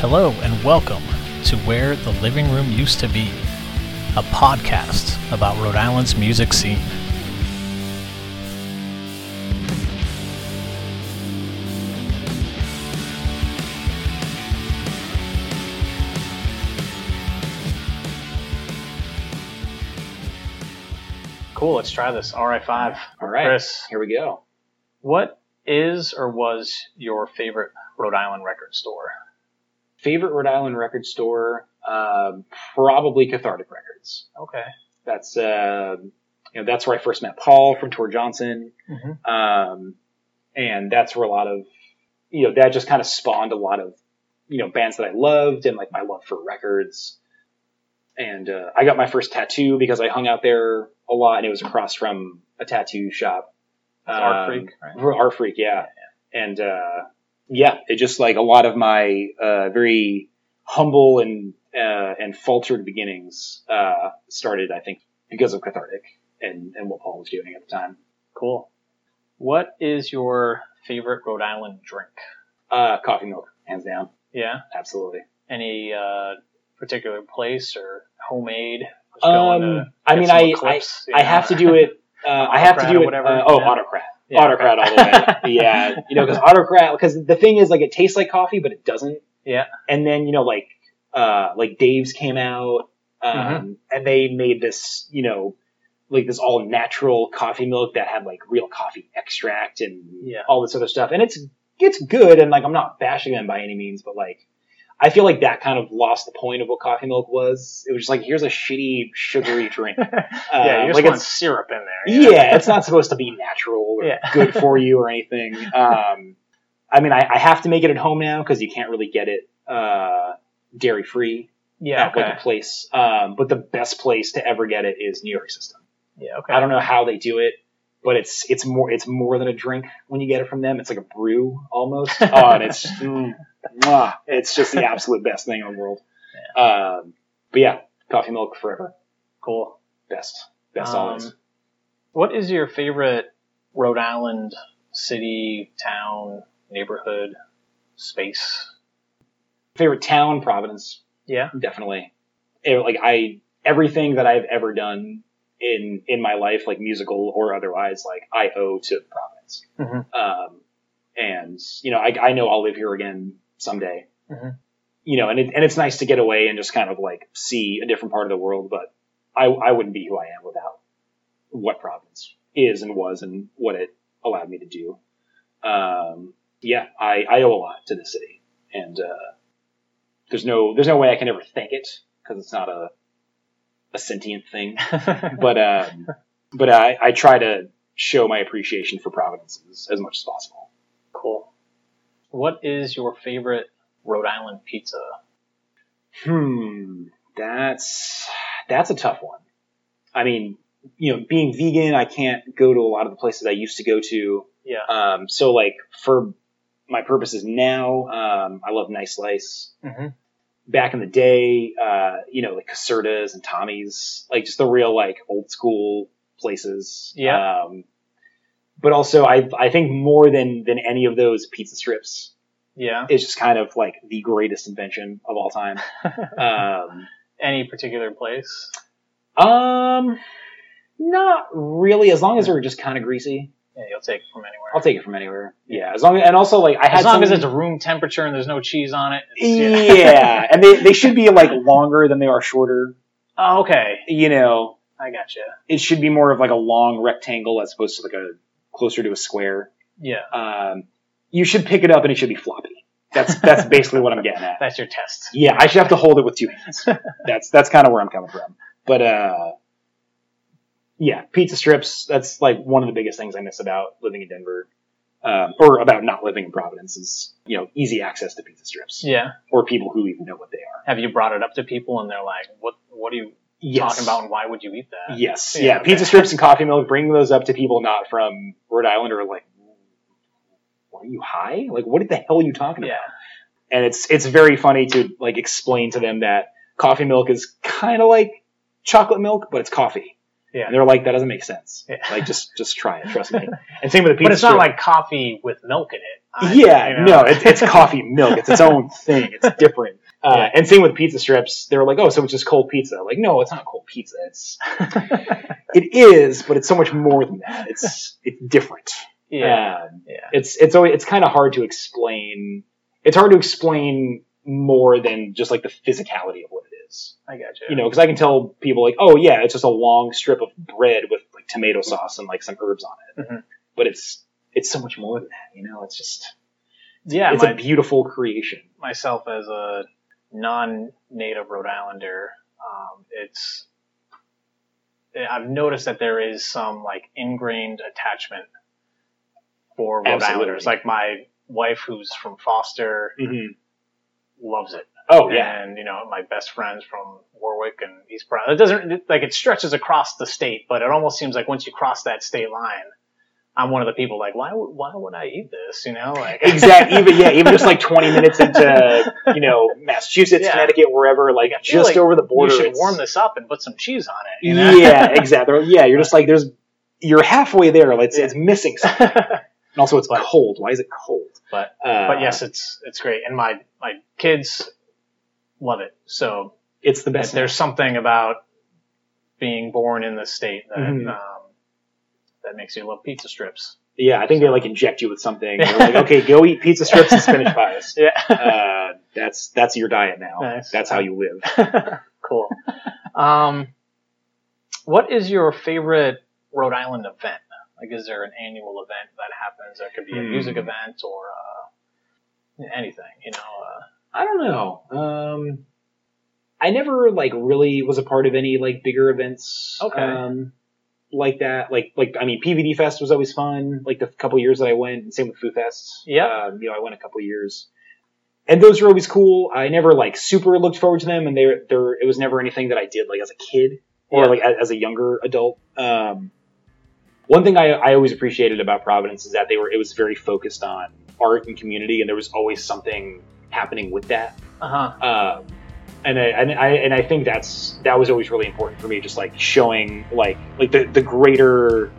Hello and welcome to Where the Living Room Used to Be, a podcast about Rhode Island's music scene. Cool, let's try this. RI5. All right, Chris, here we go. what is or was your favorite Rhode Island record store? Favorite Rhode Island record store? Um, probably Cathartic Records. Okay. That's uh, you know that's where I first met Paul from Tor Johnson, Mhm. um, and that's where a lot of you know that just kind of spawned a lot of you know bands that I loved and like my love for records. And uh, I got my first tattoo because I hung out there a lot, and it was across from a tattoo shop. It's Art Um, Freak, right? Art Freak, yeah. And uh, yeah, it just like a lot of my uh, very humble and uh, and faltered beginnings uh, started, I think, because of Cathartic and, and what Paul was doing at the time. Cool. What is your favorite Rhode Island drink? Uh, coffee milk, hands down, Yeah. absolutely. Any uh, particular place or homemade? Um, I mean, I, you I have to do it. Uh, I have to do it. whatever, uh, oh, yeah. autocrat. Yeah, autocrat all the way. yeah, you know, because autocrat. Because the thing is, like, it tastes like coffee, but it doesn't. Yeah. And then you know, like, uh, like Dave's came out, um, Mm-hmm. and they made this, you know, like this all natural coffee milk that had like real coffee extract and Yeah. all this other stuff, and it's it's good. And like, I'm not bashing them by any means, but like. I feel like that kind of lost the point of what coffee milk was. It was just like, here's a shitty, sugary drink. yeah, Uh, like it's- syrup in there. know? yeah, it's not supposed to be natural or Yeah. good for you or anything. Um, I mean, I, I have to make it at home now because you can't really get it uh, dairy free Yeah. at like a place. Um, but the best place to ever get it is New York System. Yeah. Okay. I don't know how they do it, but it's it's more it's more than a drink when you get it from them. It's like a brew almost. Oh, and it's mm, mwah, it's just the absolute best thing in the world. Um, but yeah, coffee milk forever. Cool. Best, best Um, always. What is your favorite Rhode Island city, town, neighborhood, space? Favorite town, Providence. Yeah. definitely. It- like I, everything that I've ever done in in my life, like musical or otherwise, like I owe to Providence. Mhm. Um, and you know, I, I know I'll live here again someday. Mhm. You know, and it, and it's nice to get away and just kind of like see a different part of the world. But I I wouldn't be who I am without what Providence is and was and what it allowed me to do. Um, yeah, I, I owe a lot to the city, and uh, there's no there's no way I can ever thank it because it's not a a sentient thing. But um, but I, I try to show my appreciation for Providence as, much as possible. cool. What is your favorite Rhode Island pizza? Hmm, that's that's a tough one. I mean, you know, being vegan, I can't go to a lot of the places I used to go to. Yeah. Um, so like for my purposes now, um, I love Nice Slice. Mhm. Back in the day, uh, you know, like Caserta's and Tommy's, like just the real like old school places. Yeah. Um, but also, I I think more than than any of those pizza strips, Yeah. it's just kind of like the greatest invention of all time. um, Any particular place? um, not really. As long as they're just kind of greasy, Yeah, you'll take it from anywhere. I'll take it from anywhere. Yeah, as long as, and also like I had as long some, as it's room temperature and there's no cheese on it. it's- yeah, and they they should be like longer than they are shorter. Oh, okay. You know, I gotcha. it should be more of like a long rectangle as opposed to like a closer to a square. Yeah. Um, you should pick it up and it should be floppy. That's that's basically what I'm getting at. That's your test. Yeah, I should have to hold it with two hands. That's that's kind of where I'm coming from. But uh, yeah, pizza strips. That's like one of the biggest things I miss about living in Denver, um, or about not living in Providence is you know easy access to pizza strips Yeah. or people who even know what they are. Have you brought it up to people and they're like, "What? What are you Yes. talking about? And why would you eat that?" Yes, Yeah, yeah, okay. pizza strips and coffee milk. Bring those up to people not from Rhode Island or like, are you high? Like, what the hell are you talking about? And it's it's very funny to like explain to them that coffee milk is kind of like chocolate milk, but it's coffee. Yeah. And they're like, that doesn't make sense. Yeah. Like, just just try it. Trust me. And same with the pizza. But it's not strip. like coffee with milk in it. I- yeah, you know? no, it's, it's coffee milk. It's its own thing. It's different. Uh, Yeah. And same with pizza strips. They were like, oh, so it's just cold pizza. Like, no, it's not cold pizza. It's it is, but it's so much more than that. It's it's different. yeah, Um, yeah. it's it's always it's kind of hard to explain. It's hard to explain more than just like the physicality of what it is. I got you. You know, because I can tell people like, oh yeah, it's just a long strip of bread with like tomato sauce and like some herbs on it. Mhm. But it's it's so much more than that. You know, it's just yeah, it's my, a beautiful creation. myself as a non-native Rhode Islander, um, it's I've noticed that there is some like ingrained attachment for Rhode Absolutely. Islanders. Like my wife, who's from Foster, loves it. Oh yeah, and you know my best friends from Warwick and East Brown. It doesn't like it stretches across the state, but it almost seems like once you cross that state line, I'm one of the people like why would why would I eat this? You know, like exactly. Even yeah, even just like twenty minutes into you know Massachusetts, Yeah. Connecticut, wherever, like just like over the border. you should it's- warm this up and put some cheese on it. You know? Yeah, exactly. Yeah, you're just like there's you're halfway there. Like it's, it's missing something. And also, it's But- cold. Why is it cold? But- uh, but yes, it's it's great, and my my kids love it. So it's the best. there's something about being born in this state that Mhm. um, that makes you love pizza strips. Yeah, I think they like inject you with something. They're like, okay, go eat pizza strips and spinach pies. Yeah. Uh, that's that's your diet now. Nice. That's how you live. cool. Um, what is your favorite Rhode Island event? Like, is there an annual event that happens? That could be a Hmm. music event or uh, anything. You know. Uh, I don't know. Um, I never like really was a part of any like bigger events. Okay. Um, like that, like like I mean, PVD Fest was always fun. Like the couple years that I went, and same with Foo Fest. Yeah. Um, you know, I went a couple years, and those were always cool. I never like super looked forward to them, and they were there. It was never anything that I did like as a kid or Yeah. like as, as a younger adult. Um, one thing I, I always appreciated about Providence is that they were it was very focused on art and community, and there was always something happening with that. uh huh. Um, and I, and I and I think that's that was always really important for me, just like showing like like the the greater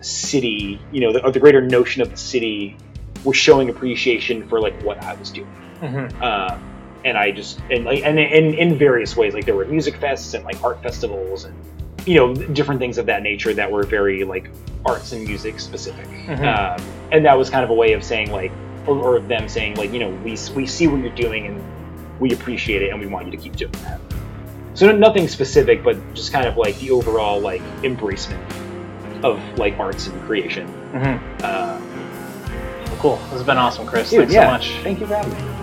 city, you know, the, or the greater notion of the city was showing appreciation for like what I was doing. Mm-hmm. Um, and I just and like and in in various ways, like there were music fests and like art festivals and you know different things of that nature that were very like arts and music specific. Mhm. Um, and that was kind of a way of saying like, or, or of them saying like, you know, we we see what you're doing and we appreciate it and we want you to keep doing that. So nothing specific, but just kind of like the overall like embracement of like arts and creation. Mm-hmm. Uh, Cool. This has been awesome, Chris. dude, Thanks yeah, so much. Thank you for having me.